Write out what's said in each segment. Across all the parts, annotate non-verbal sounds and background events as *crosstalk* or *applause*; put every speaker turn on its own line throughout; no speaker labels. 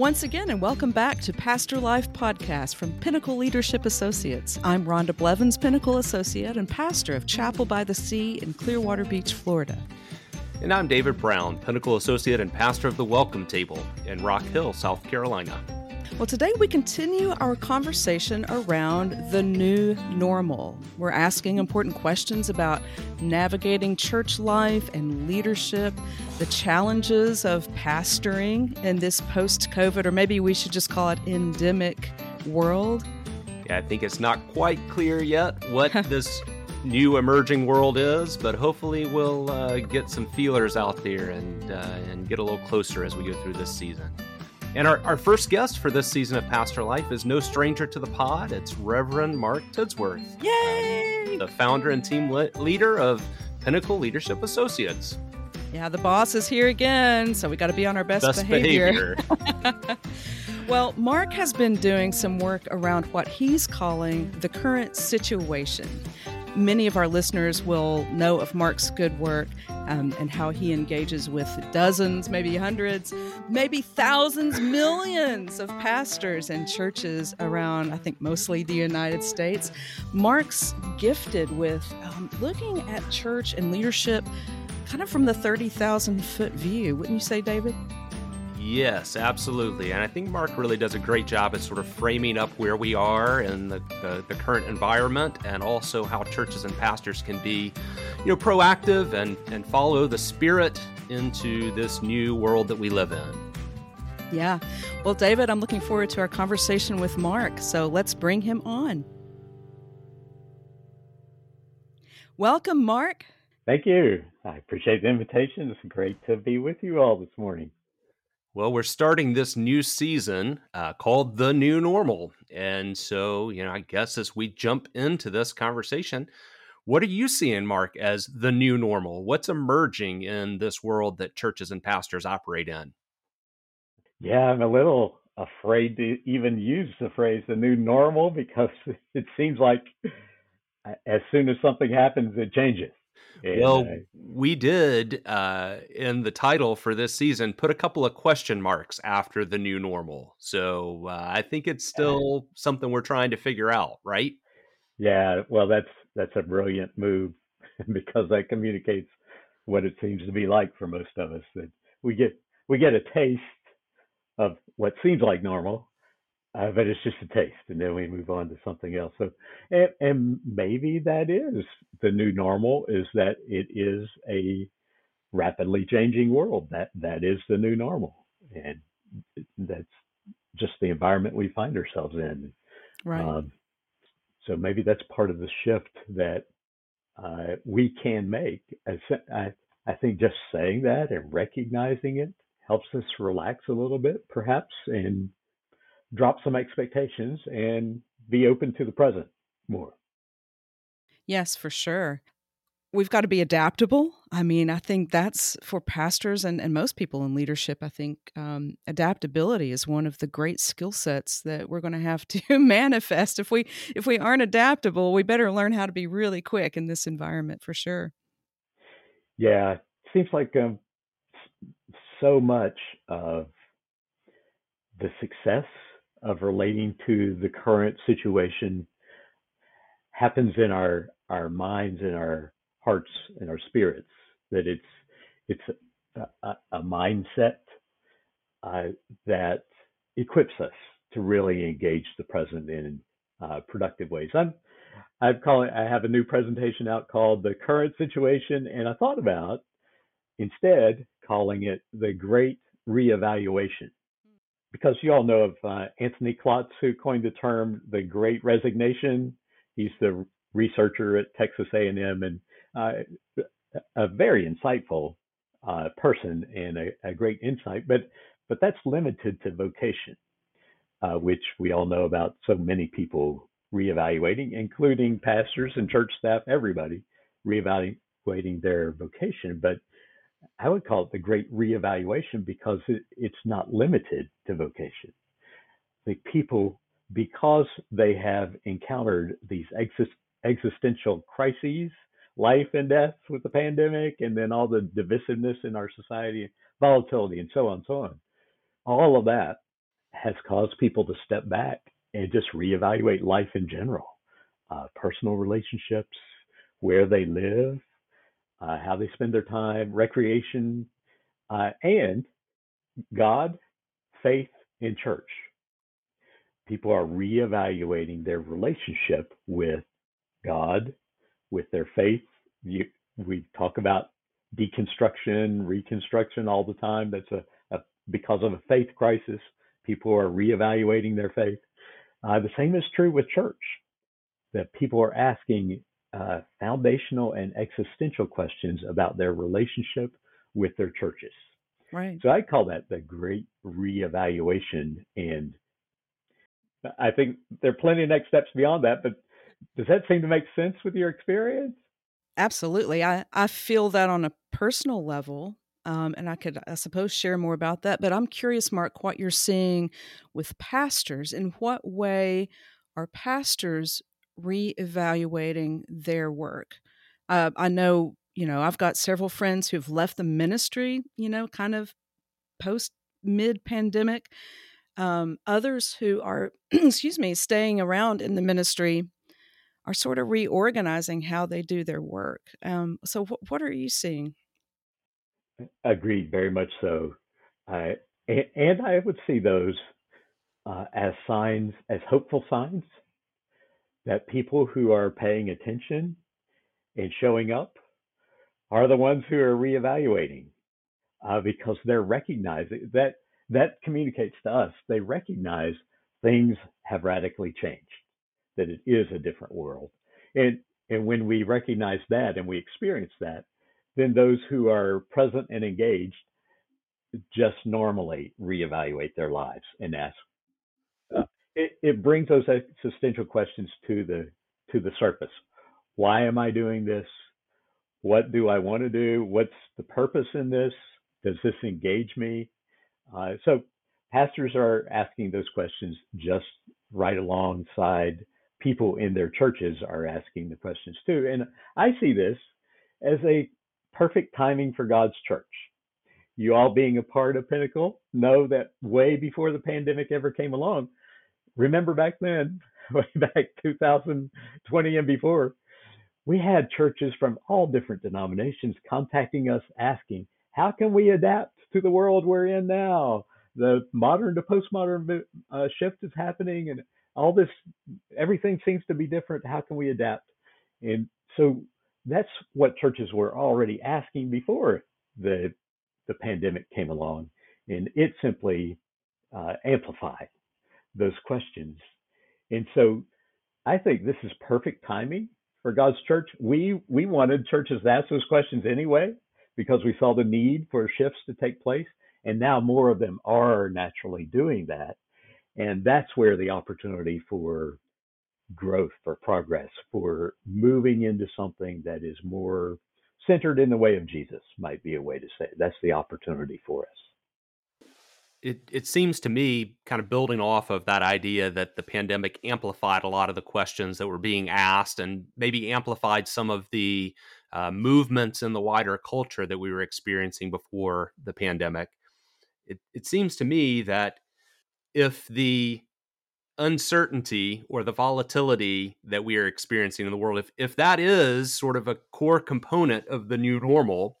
once again, and welcome back to Pastor Life Podcast from Pinnacle Leadership Associates. I'm Rhonda Blevins, Pinnacle Associate and pastor of Chapel by the Sea in Clearwater Beach, Florida.
And I'm David Brown, Pinnacle Associate and pastor of the Welcome Table in Rock Hill, South Carolina.
Well, today we continue our conversation around the new normal. We're asking important questions about navigating church life and leadership, the challenges of pastoring in this post COVID, or maybe we should just call it endemic world.
Yeah, I think it's not quite clear yet what *laughs* this new emerging world is, but hopefully we'll uh, get some feelers out there and, uh, and get a little closer as we go through this season. And our, our first guest for this season of Pastor Life is no stranger to the pod. It's Reverend Mark Tidsworth.
Yay!
The founder and team le- leader of Pinnacle Leadership Associates.
Yeah, the boss is here again, so we got to be on our best,
Best
behavior.
behavior. *laughs*
well, Mark has been doing some work around what he's calling the current situation. Many of our listeners will know of Mark's good work um, and how he engages with dozens, maybe hundreds, maybe thousands, millions of pastors and churches around, I think, mostly the United States. Mark's gifted with um, looking at church and leadership kind of from the 30,000 foot view. Wouldn't you say, David?
Yes, absolutely. And I think Mark really does a great job at sort of framing up where we are in the, the, the, current environment and also how churches and pastors can be, you know, proactive and, and follow the spirit into this new world that we live in.
Yeah. Well, David, I'm looking forward to our conversation with Mark. So let's bring him on. Welcome, Mark.
Thank you. I appreciate the invitation. It's great to be with you all this morning.
Well, we're starting this new season uh, called The New Normal. And so, you know, I guess as we jump into this conversation, what are you seeing, Mark, as the new normal? What's emerging in this world that churches and pastors operate in?
Yeah, I'm a little afraid to even use the phrase the new normal because *laughs* it seems like as soon as something happens, it changes.
And well, we did uh, in the title for this season put a couple of question marks after the new normal. So uh, I think it's still something we're trying to figure out, right?
Yeah, well, that's that's a brilliant move *laughs* because that communicates what it seems to be like for most of us. That we get we get a taste of what seems like normal, uh, but it's just a taste, and then we move on to something else. So, and, and maybe that is the new normal: is that it is a rapidly changing world. That that is the new normal, and that's just the environment we find ourselves in.
Right. Um,
so maybe that's part of the shift that uh, we can make. I, I think just saying that and recognizing it helps us relax a little bit, perhaps, and drop some expectations and be open to the present more.
Yes, for sure. We've got to be adaptable. I mean, I think that's for pastors and, and most people in leadership. I think um, adaptability is one of the great skill sets that we're going to have to *laughs* manifest. If we if we aren't adaptable, we better learn how to be really quick in this environment for sure.
Yeah, seems like um, so much of the success of relating to the current situation happens in our our minds and our hearts and our spirits that it's it's a, a, mindset uh, that equips us to really engage the present in uh, productive ways. I'm I've call it, I have a new presentation out called the current situation, and I thought about instead calling it the great reevaluation because you all know of uh, Anthony Klotz, who coined the term the Great Resignation. He's the researcher at Texas A&M and uh, a very insightful uh, person and a, a, great insight. But but that's limited to vocation, uh, which we all know about. So many people reevaluating, including pastors and church staff, everybody reevaluating their vocation. But I would call it the great reevaluation because it, it's not limited to vocation. The people, because they have encountered these exist, existential crises, life and death with the pandemic, and then all the divisiveness in our society, volatility, and so on and so on. All of that has caused people to step back and just reevaluate life in general, uh, personal relationships, where they live, uh, how they spend their time, recreation, uh, and God, faith, and church. People are reevaluating their relationship with God, with their faith. You, we talk about deconstruction, reconstruction all the time. That's a, a because of a faith crisis. People are reevaluating their faith. Uh, the same is true with church. That people are asking foundational and existential questions about their relationship with their churches.
Right.
So I call that the great reevaluation. And I think there are plenty of next steps beyond that, but does that seem to make sense with your experience?
Absolutely. I, I feel that on a personal level. Um, and I could, I suppose, share more about that. But I'm curious, Mark, what you're seeing with pastors. In what way are pastors reevaluating their work? Uh, I know, you know, I've got several friends who've left the ministry, you know, kind of post mid pandemic. Um, others who are, *clears throat* excuse me, staying around in the ministry are sort of reorganizing how they do their work. Um, so, wh- what are you seeing?
Agreed, very much so. And, and, I would see those uh, as signs, as hopeful signs that people who are paying attention and showing up are the ones who are reevaluating uh, because they're recognizing that that communicates to us. They recognize things have radically changed that it is a different world. And and when we recognize that and we experience that, then those who are present and engaged just normally reevaluate their lives and ask. It, it brings those existential questions to the to the surface. Why am I doing this? What do I want to do? What's the purpose in this? Does this engage me? Uh, so pastors are asking those questions just right alongside people in their churches are asking the questions too. And I see this as a perfect timing for God's church. You all being a part of Pinnacle know that way before the pandemic ever came along. Remember back then, *laughs* way back 2020 and before, we had churches from all different denominations contacting us asking, how can we adapt to the world we're in now? The modern to postmodern uh, shift is happening, and all this, everything seems to be different. How can we adapt? And so that's what churches were already asking before the the pandemic came along, and it simply uh, amplified those questions. And so I think this is perfect timing for God's church. We we wanted churches to ask those questions anyway because we saw the need for shifts to take place, and now more of them are naturally doing that. And that's where the opportunity for growth, for progress, for moving into something that is more centered in the way of Jesus might be a way to say it. That's the opportunity for us.
It, it seems to me, kind of building off of that idea that the pandemic amplified a lot of the questions that were being asked and maybe amplified some of the uh, movements in the wider culture that we were experiencing before the pandemic. It, it seems to me that if the uncertainty or the volatility that we are experiencing in the world, if, if that is sort of a core component of the new normal,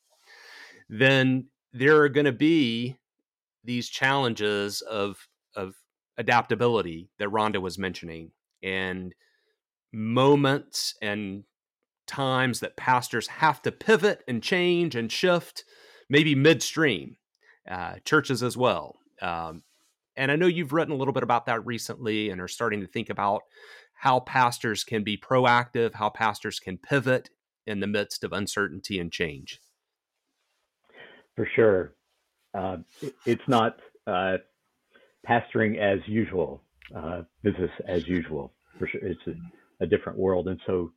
then there are going to be these challenges of, of adaptability that Rhonda was mentioning and moments and times that pastors have to pivot and change and shift, maybe midstream, uh, churches as well. Um, and I know you've written a little bit about that recently and are starting to think about how pastors can be proactive, how pastors can pivot in the midst of uncertainty and change.
For sure. Uh, it's not uh, pastoring as usual, uh, business as usual. For sure. It's a, a different world. And so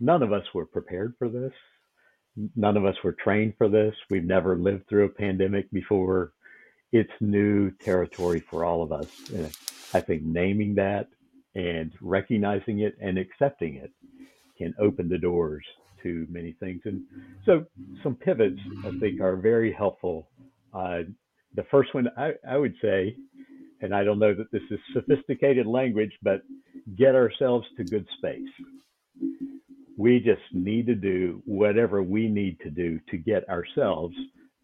none of us were prepared for this. None of us were trained for this. We've never lived through a pandemic before it's new territory for all of us. And I think naming that and recognizing it and accepting it can open the doors to many things. And so some pivots I think are very helpful. Uh, the first one I, I would say and I don't know that this is sophisticated language, but get ourselves to good space. We just need to do whatever we need to do to get ourselves,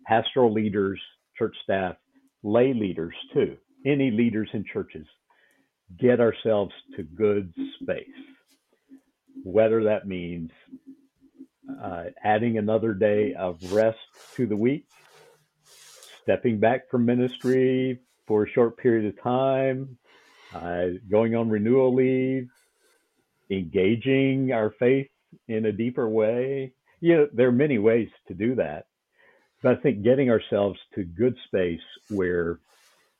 pastoral leaders, church staff, lay leaders too, any leaders in churches, get ourselves to good space. Whether that means uh, adding another day of rest to the week, stepping back from ministry for a short period of time, uh, going on renewal leave, engaging our faith in a deeper way. You know, there are many ways to do that. But I think getting ourselves to good space where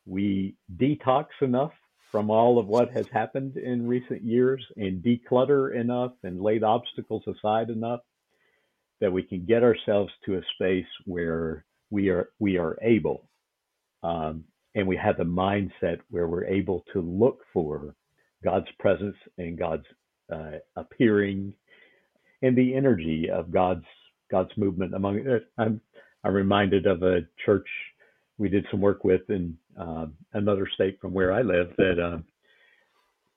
we detox enough from all of what has happened in recent years and declutter enough and lay the obstacles aside enough that we can get ourselves to a space where we are we are able um, and we have the mindset where we're able to look for God's presence and God's uh, appearing and the energy of God's God's movement among uh, I'm I'm reminded of a church we did some work with in uh, another state from where I live that uh,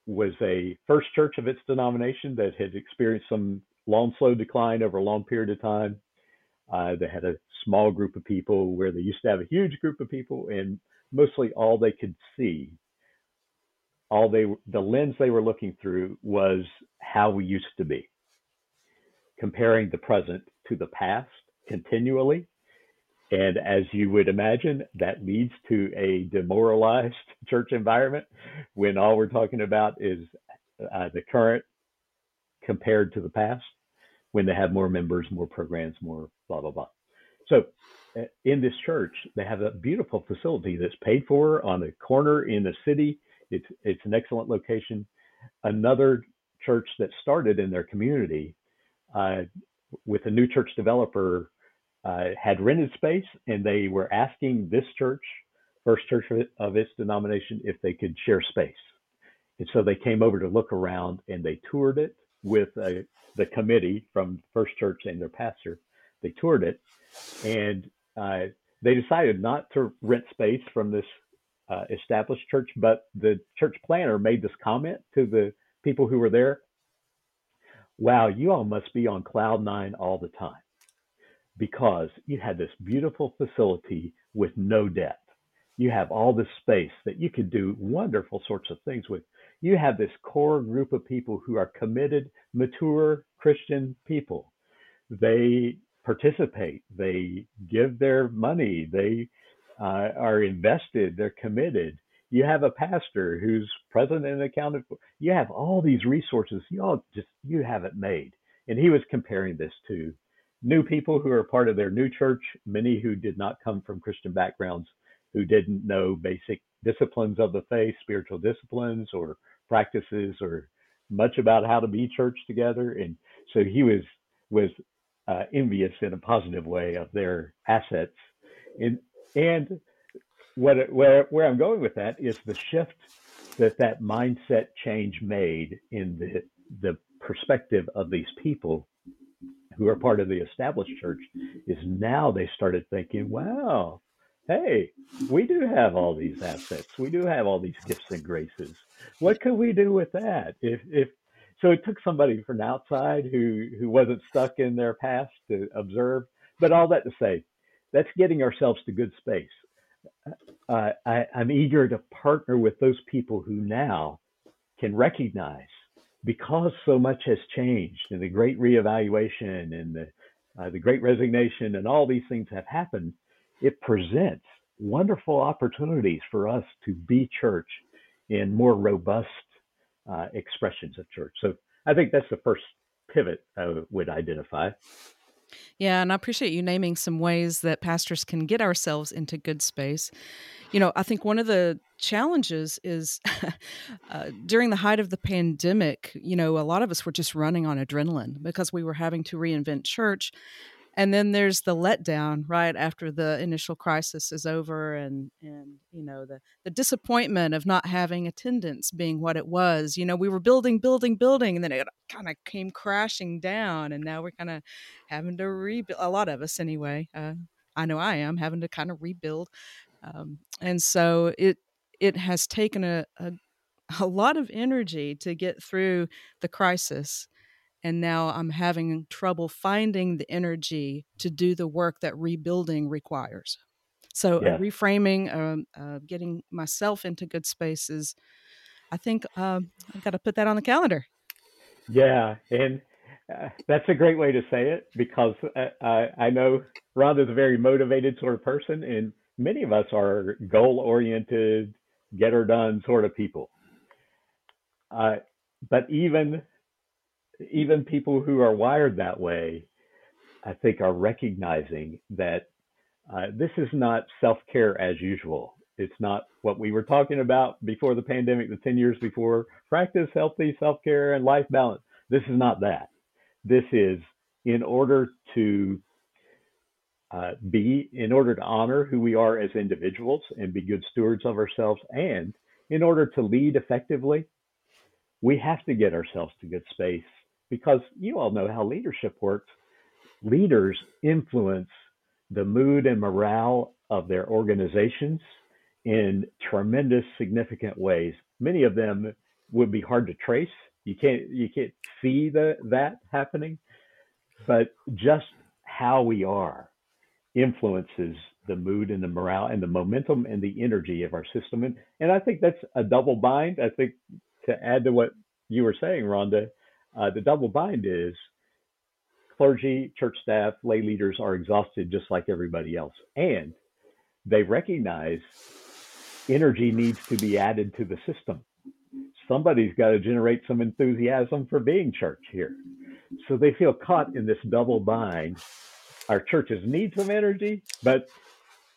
was a first church of its denomination that had experienced some long slow decline over a long period of time. Uh, they had a small group of people where they used to have a huge group of people and mostly all they could see all they the lens they were looking through was how we used to be comparing the present to the past continually and as you would imagine that leads to a demoralized *laughs* church environment when all we're talking about is uh, the current compared to the past when they have more members more programs more blah blah blah so uh, in this church, they have a beautiful facility that's paid for on a corner in the city. It's it's an excellent location. Another church that started in their community uh, with a new church developer uh, had rented space, and they were asking this church, First Church of its denomination, if they could share space. And so they came over to look around, and they toured it with the committee from First Church and their pastor. They toured it, and uh, they decided not to rent space from this uh, established church, but the church planner made this comment to the people who were there. Wow, you all must be on cloud nine all the time because you had this beautiful facility with no debt. You have all this space that you could do wonderful sorts of things with. You have this core group of people who are committed, mature Christian people. They participate. They give their money. They uh, are invested. They're committed. You have a pastor who's present and accounted for. You have all these resources. You all just you have it made. And he was comparing this to new people who are part of their new church, many who did not come from Christian backgrounds, who didn't know basic disciplines of the faith, spiritual disciplines or practices or much about how to be church together. And so he was was uh, envious in a positive way of their assets. And, and what, where, where I'm going with that is the shift that that mindset change made in the, the perspective of these people who are part of the established church is now they started thinking, wow, hey, we do have all these assets. We do have all these gifts and graces. What could we do with that? If, if so it took somebody from outside who who wasn't stuck in their past to observe. But all that to say, that's getting ourselves to good space. Uh, I, I'm eager to partner with those people who now can recognize because so much has changed and the great reevaluation and the uh, the great resignation and all these things have happened. It presents wonderful opportunities for us to be church in more robust uh, expressions of church. So I think that's the first pivot I would identify.
Yeah, and I appreciate you naming some ways that pastors can get ourselves into good space. You know, I think one of the challenges is *laughs* uh, during the height of the pandemic, you know, a lot of us were just running on adrenaline because we were having to reinvent church and then there's the letdown right after the initial crisis is over and and you know the the disappointment of not having attendance being what it was you know we were building building building and then it kind of came crashing down and now we're kind of having to rebuild a lot of us anyway uh, i know i am having to kind of rebuild um, and so it it has taken a, a, a lot of energy to get through the crisis. And now I'm having trouble finding the energy to do the work that rebuilding requires. So, yeah. uh, reframing, um, uh, getting myself into good spaces, I think um, I've got to put that on the calendar.
Yeah. And uh, that's a great way to say it because uh, I, I know Rhonda's a very motivated sort of person, and many of us are goal oriented, get her done sort of people. Uh, but even even people who are wired that way, I think, are recognizing that uh, this is not self care as usual. It's not what we were talking about before the pandemic, the 10 years before. Practice healthy self care and life balance. This is not that. This is in order to uh, be, in order to honor who we are as individuals and be good stewards of ourselves, and in order to lead effectively, we have to get ourselves to good space because you all know how leadership works. Leaders influence the mood and morale of their organizations in tremendous significant ways. Many of them would be hard to trace. You can't you can't see the that happening, but just how we are influences the mood and the morale and the momentum and the energy of our system. And and I think that's a double bind. I think to add to what you were saying, Rhonda, uh, the double bind is clergy, church staff, lay leaders are exhausted just like everybody else. And they recognize energy needs to be added to the system. Somebody's got to generate some enthusiasm for being church here. So they feel caught in this double bind. Our churches need some energy, but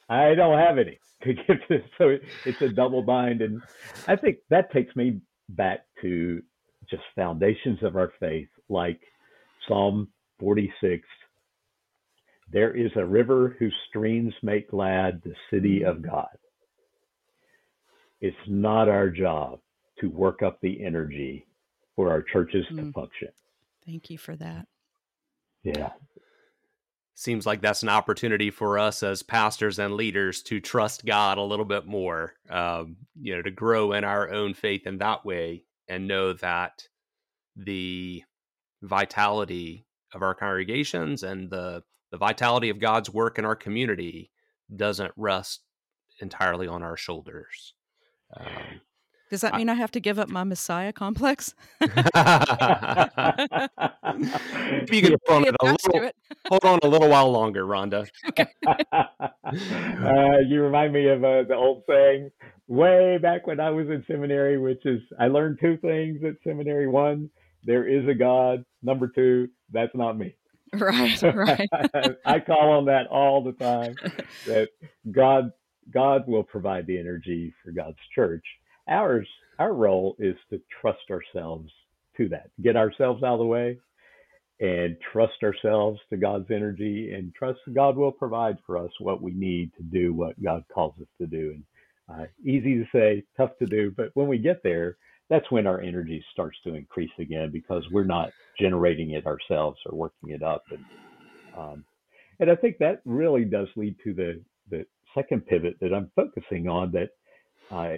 I don't have any *laughs* to give. So it's a double bind. And I think that takes me back to just foundations of our faith, like Psalm 46. There is a river whose streams make glad the city of God. It's not our job to work up the energy for our churches mm. to function.
Thank you for that.
Yeah.
Seems like that's an opportunity for us as pastors and leaders to trust God a little bit more, um, you know, to grow in our own faith in that way and know that the vitality of our congregations and the the vitality of God's work in our community doesn't rest entirely on our shoulders. Um,
Does that mean I, I, have to give up my Messiah complex? *laughs* *laughs*
you can hold on, a little, hold on a little while longer, Rhonda. *laughs* Okay. *laughs*
uh, you remind me of uh, the old saying way back when I was in seminary, which is I learned two things at seminary. One, there is a God. Number two, that's not me. *laughs*
Right, right.
I call on that all the time. That God, God will provide the energy for God's church. Ours, our role is to trust ourselves to that. Get ourselves out of the way, and trust ourselves to God's energy, and trust God will provide for us what we need to do what God calls us to do. And uh, easy to say, tough to do, but when we get there, that's when our energy starts to increase again because we're not generating it ourselves or working it up. And um, and I think that really does lead to the the second pivot that I'm focusing on that uh,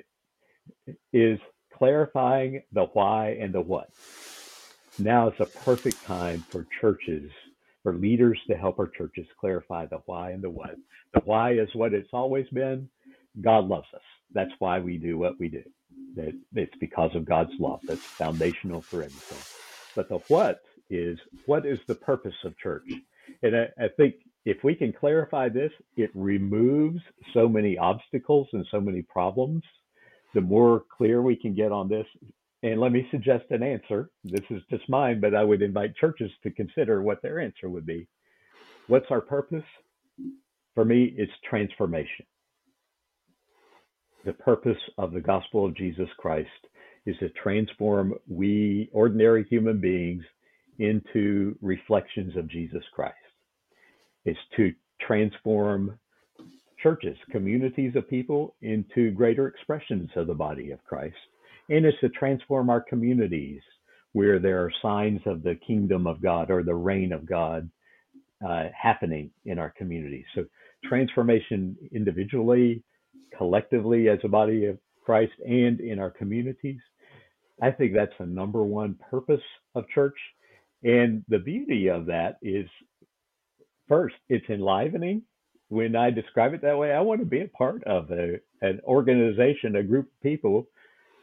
is clarifying the why and the what. Now is a perfect time for churches, for leaders to help our churches clarify the why and the what. The why is what it's always been. God loves us. That's why we do what we do that it's because of God's love. That's foundational for everything. But the what is what is the purpose of church? And I, I think if we can clarify this, it removes so many obstacles and so many problems. The more clear we can get on this, and let me suggest an answer. This is just mine, but I would invite churches to consider what their answer would be. What's our purpose? For me, it's transformation the purpose of the gospel of Jesus Christ is to transform we ordinary human beings into reflections of Jesus Christ. It's to transform churches, communities of people into greater expressions of the body of Christ. And it's to transform our communities where there are signs of the kingdom of God or the reign of God uh, happening in our communities. So transformation individually, collectively as a body of Christ and in our communities. I think that's the number one purpose of church. And the beauty of that is first, it's enlivening. When I describe it that way, I want to be a part of a, an organization, a group of people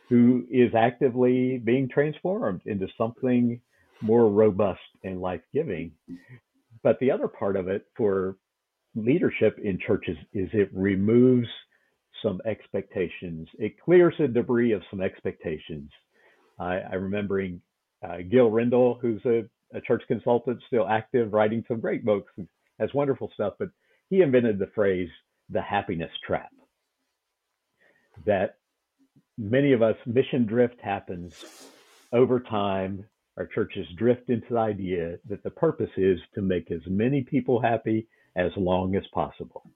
who is actively being transformed into something more robust and life giving. But the other part of it for leadership in churches is it removes some expectations. It clears the debris of some expectations. I, I'm remembering uh, Gil Rendle, who's a, a, church consultant, still active, writing some great books, has wonderful stuff, but he invented the phrase the happiness trap. That many of us, mission drift happens over time. Our churches drift into the idea that the purpose is to make as many people happy as long as possible.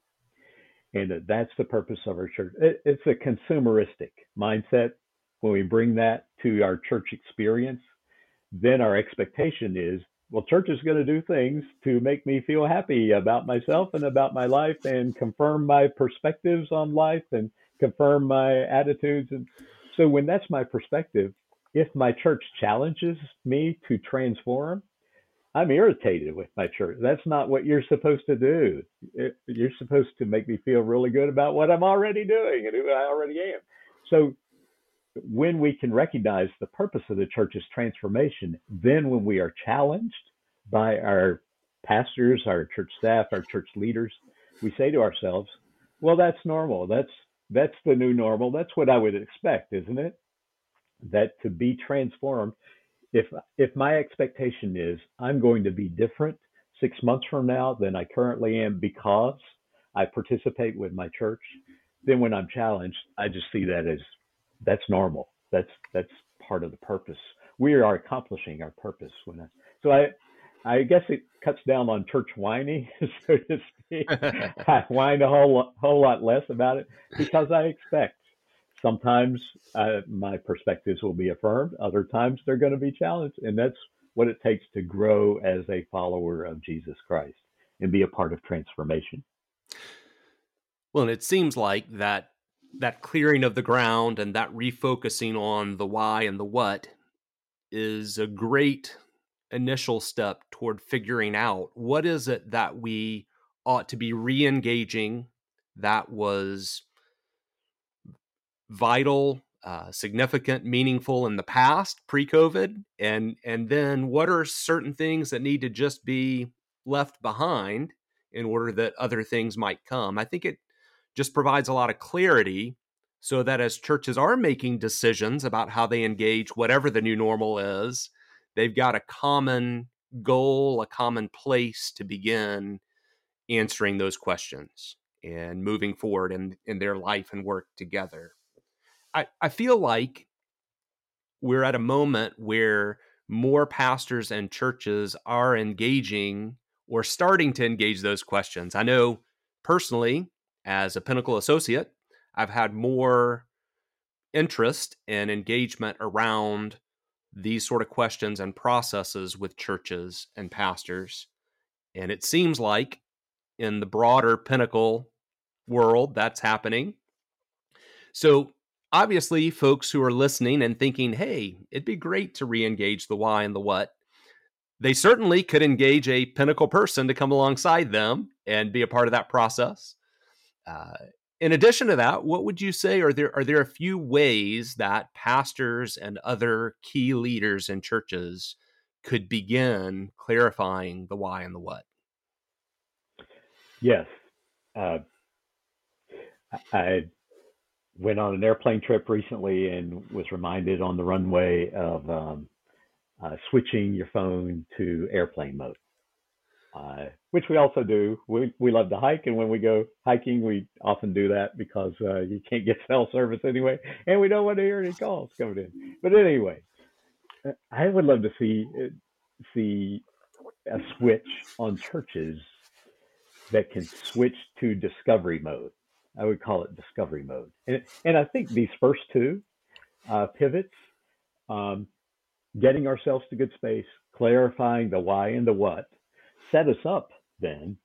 And that's the purpose of our church. It's a consumeristic mindset. When we bring that to our church experience, then our expectation is well, church is going to do things to make me feel happy about myself and about my life and confirm my perspectives on life and confirm my attitudes. And so when that's my perspective, if my church challenges me to transform, I'm irritated with my church. That's not what you're supposed to do. You're supposed to make me feel really good about what I'm already doing and who I already am. So when we can recognize the purpose of the church's transformation, then when we are challenged by our pastors, our church staff, our church leaders, we say to ourselves, well, that's normal. That's that's the new normal. That's what I would expect, isn't it? That to be transformed, if if my expectation is I'm going to be different six months from now than I currently am because I participate with my church, then when I'm challenged, I just see that as that's normal. That's that's part of the purpose. We are accomplishing our purpose when I, so I I guess it cuts down on church whining, *laughs* so to speak. *laughs* I whine a whole whole lot less about it because I expect sometimes uh, my perspectives will be affirmed, other times they're going to be challenged, and that's what it takes to grow as a follower of Jesus Christ and be a part of transformation.
Well, and it seems like that that clearing of the ground and that refocusing on the why and the what is a great initial step toward figuring out what is it that we ought to be re-engaging that was vital uh, significant meaningful in the past pre-covid and and then what are certain things that need to just be left behind in order that other things might come? I think it just provides a lot of clarity so that as churches are making decisions about how they engage whatever the new normal is they've got a common goal, a common place to begin answering those questions and moving forward in, in their life and work together. I, I feel like we're at a moment where more pastors and churches are engaging or starting to engage those questions. I know personally, as a Pinnacle associate, I've had more interest and engagement around these sort of questions and processes with churches and pastors. And it seems like in the broader pinnacle world, that's happening. So, obviously, folks who are listening and thinking, hey, it'd be great to re engage the why and the what, they certainly could engage a pinnacle person to come alongside them and be a part of that process. Uh, in addition to that, what would you say are there are there a few ways that pastors and other key leaders in churches could begin clarifying the why and the what?
Yes. Uh, I went on an airplane trip recently and was reminded on the runway of um, uh, switching your phone to airplane mode uh, which we also do. We we love to hike, and when we go hiking, we often do that because uh, you can't get *laughs* cell service anyway, and we don't want to hear any calls coming in. But anyway, uh, I would love to see uh, see a switch on churches that can switch to discovery mode. I would call it discovery mode, and and I think these first two uh, pivots, um, getting ourselves to good space, clarifying the why and the what set us up then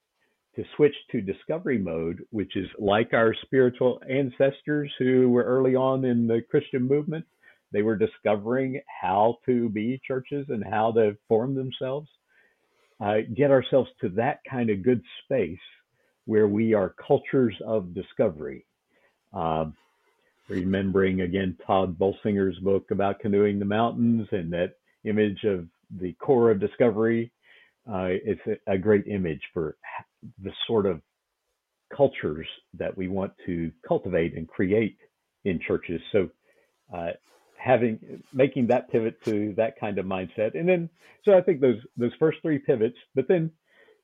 to switch to discovery mode, which is like our spiritual ancestors who were early on in the Christian movement. They were discovering how to be churches and how to form themselves. Uh, get ourselves to that kind of good space where we are cultures of discovery. Um, remembering again Tod Bolsinger's book about canoeing the mountains and that image of the Corps of Discovery. Uh, it's a, a, great image for the sort of cultures that we want to cultivate and create in churches. So, uh, having making that pivot to that kind of mindset, and then so I think those those first three pivots, but then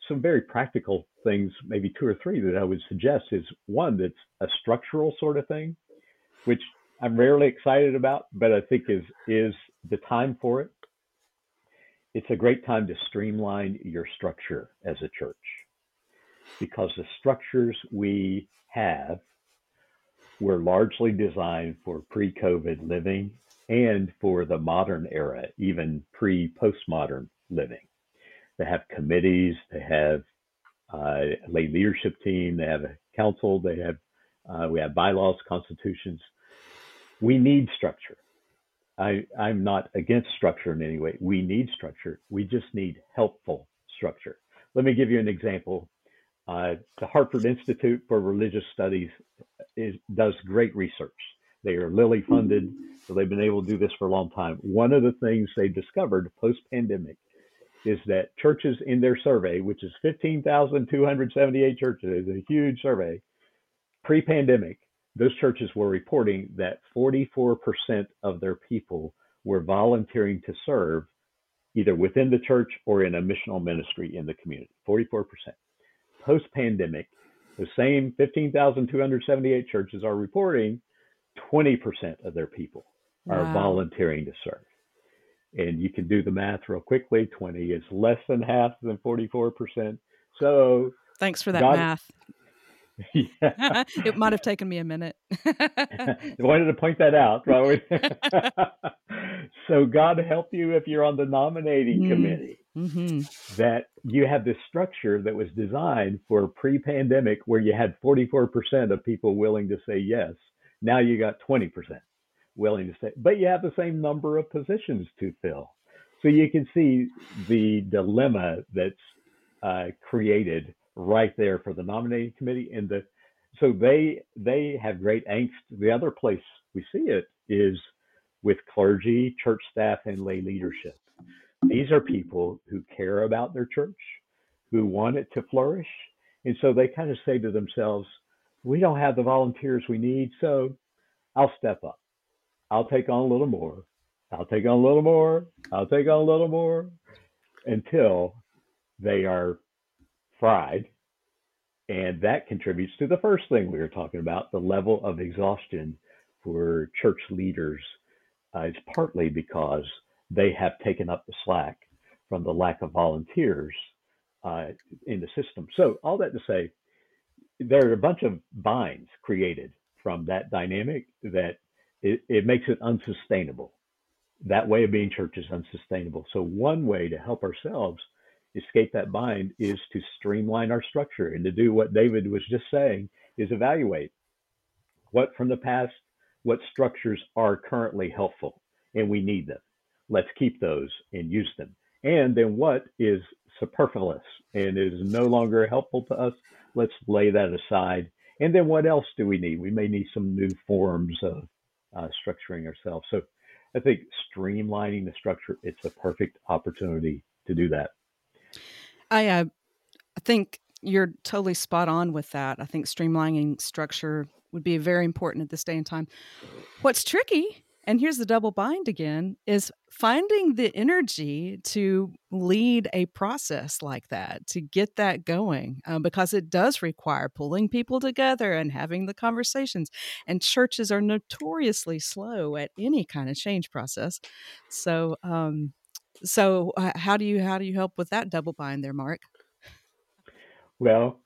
some very practical things, maybe two or three that I would suggest is one that's a structural sort of thing, which I'm rarely excited about, but I think is is the time for it. It's a great time to streamline your structure as a church because the structures we have were largely designed for pre-COVID living and for the modern era, even pre-postmodern living. They have committees, they have uh, a lay leadership team, they have a council, they have uh, we have bylaws, constitutions. We need structure. I, I'm not against structure in any way. We need structure. We just need helpful structure. Let me give you an example. Uh, the Hartford Institute for Religious Studies is, does great research. They are Lilly funded, so they've been able to do this for a long time. One of the things they discovered post pandemic is that churches in their survey, which is 15,278 churches, is a huge survey, pre pandemic, those churches were reporting that 44% of their people were volunteering to serve either within the church or in a missional ministry in the community. 44%. Post pandemic, the same 15,278 churches are reporting 20% of their people are wow. volunteering to serve. And you can do the math real quickly 20 is less than half than 44%. So,
thanks for that God, math. *laughs* *laughs* It might have taken me a minute.
I *laughs* wanted to point that out. right? so God help you if you're on the nominating mm-hmm. committee. Mm-hmm. That you have this structure that was designed for pre-pandemic, where you had 44% of people willing to say yes. Now you got 20% willing to say, but you have the same number of positions to fill. So you can see the dilemma that's uh, created right there for the nominating committee. And the so they they have great angst. The other place we see it is with clergy church staff and lay leadership. These are people who care about their church who want it to flourish. And so they kind of say to themselves we don't have the volunteers we need so i'll step up. I'll take on a little more. I'll take on a little more. I'll take on a little more. Until they are fried. And that contributes to the first thing we were talking about the level of exhaustion for church leaders. Uh, it's partly because they have taken up the slack from the lack of volunteers uh, in the system. So, all that to say, there are a bunch of binds created from that dynamic that it, it makes it unsustainable. That way of being church is unsustainable. So, one way to help ourselves escape that bind is to streamline our structure and to do what David was just saying is evaluate what from the past, what structures are currently helpful and we need them. Let's keep those and use them. And then what is superfluous and is no longer helpful to us, let's lay that aside. And then what else do we need? We may need some new forms of uh, structuring ourselves. So I think streamlining the structure, it's a perfect opportunity to do that.
I uh, I think you're totally spot on with that. I think streamlining structure would be very important at this day and time. What's tricky, and here's the double bind again, is finding the energy to lead a process like that, to get that going, um, because it does require pulling people together and having the conversations. And churches are notoriously slow at any kind of change process. So, um, so uh, how do you how do you help with that double bind there, Mark?
Well,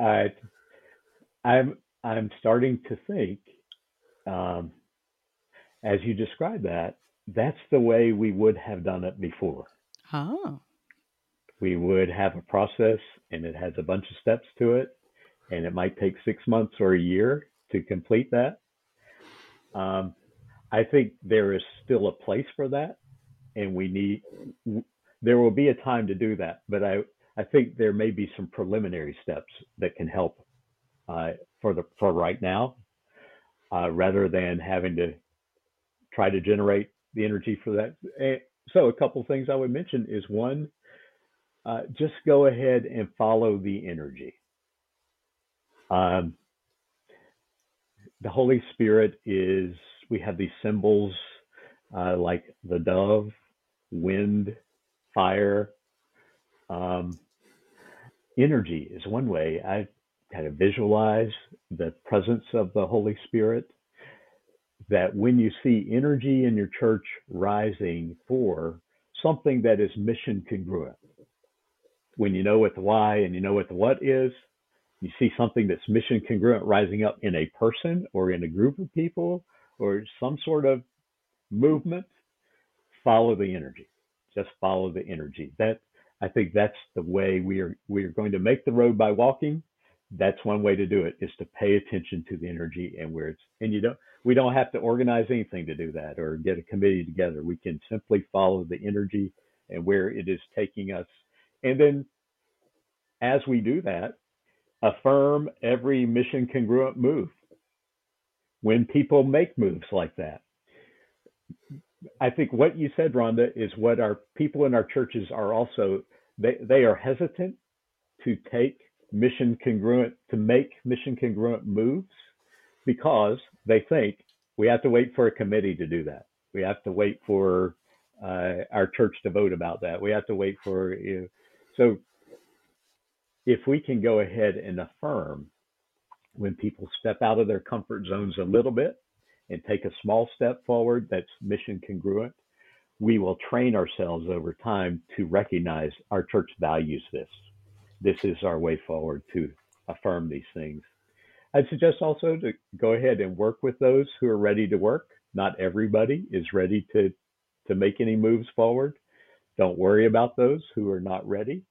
I I'm I'm starting to think, um, as you describe that, that's the way we would have done it before.
Oh.
we would have a process and it has a bunch of steps to it, and it might take six months or a year to complete that. Um, I think there is still a place for that, and we need. There will be a time to do that, but I I think there may be some preliminary steps that can help uh, for the for right now, uh, rather than having to try to generate the energy for that. And so a couple things I would mention is one, uh, just go ahead and follow the energy. Um, the Holy Spirit is, we have these symbols uh, like the dove, wind, fire. Um, energy is one way. I kind of visualize the presence of the Holy Spirit. That when you see energy in your church rising for something that is mission congruent, when you know what the why and you know what the what is, you see something that's mission congruent rising up in a person or in a group of people or some sort of movement, follow the energy. Just follow the energy. That I think that's the way we are we are going to make the road by walking. That's one way to do it is to pay attention to the energy and where it's and you don't we don't have to organize anything to do that or get a committee together. We can simply follow the energy and where it is taking us and then as we do that, affirm every mission congruent move. When people make moves like that, I think what you said, Rhonda, is what our people in our churches are also, they, they are hesitant to take mission congruent, to make mission congruent moves because they think we have to wait for a committee to do that. We have to wait for uh, our church to vote about that. We have to wait for, you know, so if we can go ahead and affirm when people step out of their comfort zones a little bit and take a small step forward that's mission congruent, we will train ourselves over time to recognize our church values this. This is our way forward to affirm these things. I'd suggest also to go ahead and work with those who are ready to work. Not everybody is ready to, to make any moves forward. Don't worry about those who are not ready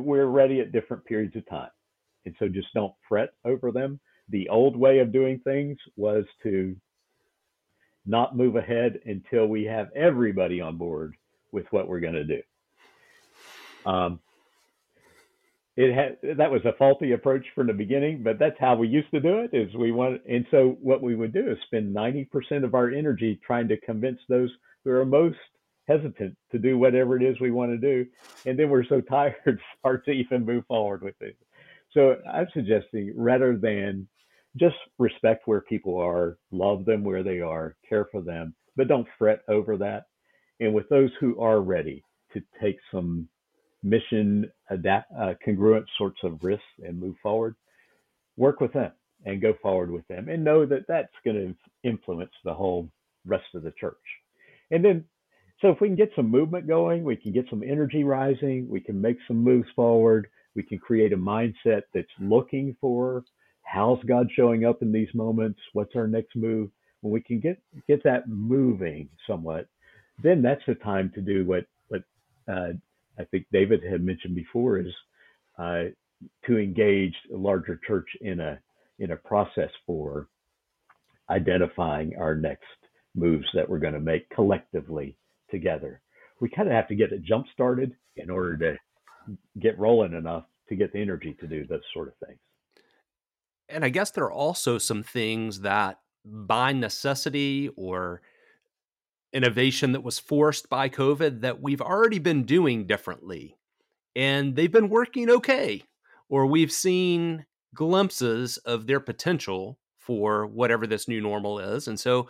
we're ready at different periods of time. And so just don't fret over them. The old way of doing things was to not move ahead until we have everybody on board with what we're going to do. Um, it had that was a faulty approach from the beginning, but that's how we used to do it. Is we want, and so what we would do is spend 90% of our energy trying to convince those who are most hesitant to do whatever it is we want to do. And then we're so *laughs* tired, hard to even move forward with it. So I'm suggesting rather than just respect where people are, love them where they are, care for them, but don't fret over that. And with those who are ready to take some mission adapt, uh, congruent sorts of risks and move forward, work with them and go forward with them and know that that's going to influence the whole rest of the church. And then so if we can get some movement going, we can get some energy rising, we can make some moves forward, we can create a mindset that's looking for how's God showing up in these moments, what's our next move. When we can get get that moving somewhat, then that's the time to do what what uh, I think David had mentioned before is uh, to engage a larger church in a in a process for identifying our next moves that we're going to make collectively together. We kind of have to get it jump started in order to get rolling enough to get the energy to do those sort of things.
And I guess there are also some things that by necessity or innovation that was forced by COVID that we've already been doing differently. And they've been working okay, or we've seen glimpses of their potential for whatever this new normal is. And so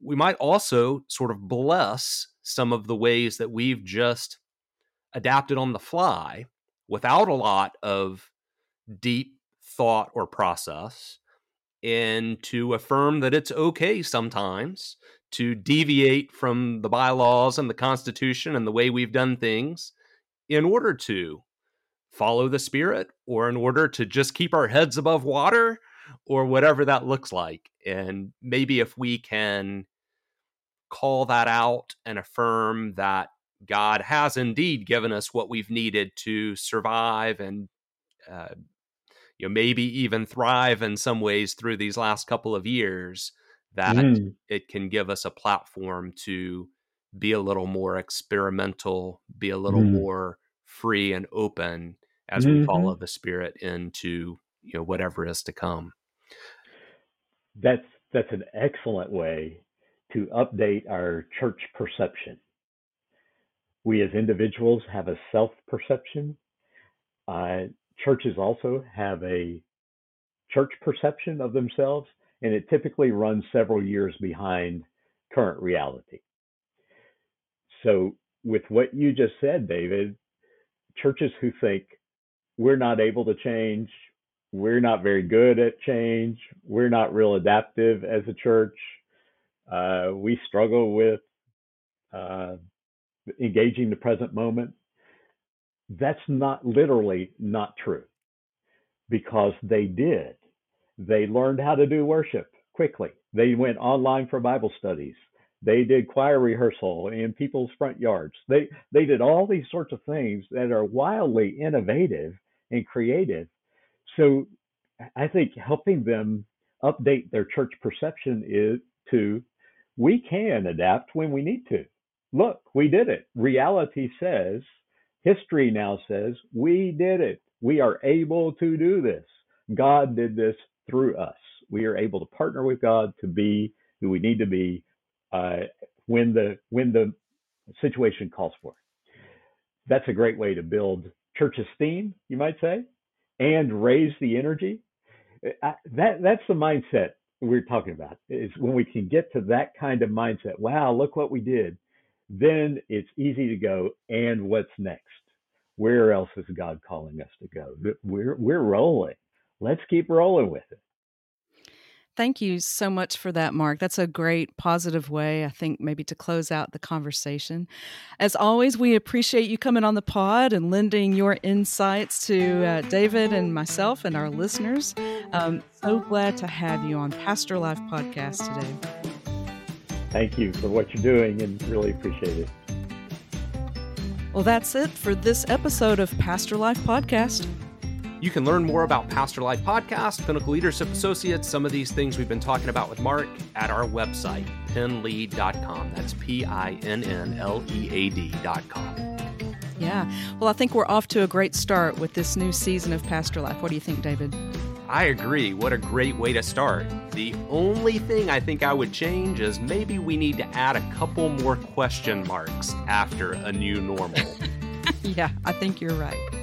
we might also sort of bless some of the ways that we've just adapted on the fly without a lot of deep thought or process and to affirm that it's okay sometimes to deviate from the bylaws and the constitution and the way we've done things in order to follow the spirit or in order to just keep our heads above water or whatever that looks like. And maybe if we can call that out and affirm that God has indeed given us what we've needed to survive and uh, you know maybe even thrive in some ways through these last couple of years that mm. it can give us a platform to be a little more experimental be a little mm. more free and open as mm-hmm. we follow the spirit into you know whatever is to come
that's that's an excellent way to update our church perception we as individuals have a self perception uh, churches also have a church perception of themselves and it typically runs several years behind current reality so with what you just said david churches who think we're not able to change. We're not very good at change. We're not real adaptive as a church. Uh, we struggle with uh, engaging the present moment. That's not literally not true because they did. They learned how to do worship quickly. They went online for Bible studies. They did choir rehearsal in people's front yards. They they did all these sorts of things that are wildly innovative and creative. So I think helping them update their church perception is to we can adapt when we need to. Look, we did it. Reality says, history now says, we did it. We are able to do this. God did this through us. We are able to partner with God to be who we need to be uh, when the when the situation calls for it. That's a great way to build church esteem, you might say, and raise the energy. Uh, that that's the mindset we're talking about. Is when we can get to that kind of mindset. Wow, look what we did. Then it's easy to go. And what's next? Where else is God calling us to go? We're we're rolling. Let's keep rolling with it.
Thank you so much for that, Mark. That's a great positive way, I think, maybe to close out the conversation. As always, we appreciate you coming on the pod and lending your insights to uh, David and myself and our listeners. Um, so glad to have you on Pastor Life Podcast today.
Thank you for what you're doing and really appreciate it.
Well, that's it for this episode of Pastor Life Podcast.
You can learn more about Pastor Life Podcast, Pinnacle Leadership Associates, some of these things we've been talking about with Mark at our website, pinnlead.com. That's P I N N L E A D.com.
Yeah. Well, I think we're off to a great start with this new season of Pastor Life. What do you think, David?
I agree. What a great way to start. The only thing I think I would change is maybe we need to add a couple more question marks after a new normal. *laughs*
yeah, I think you're right.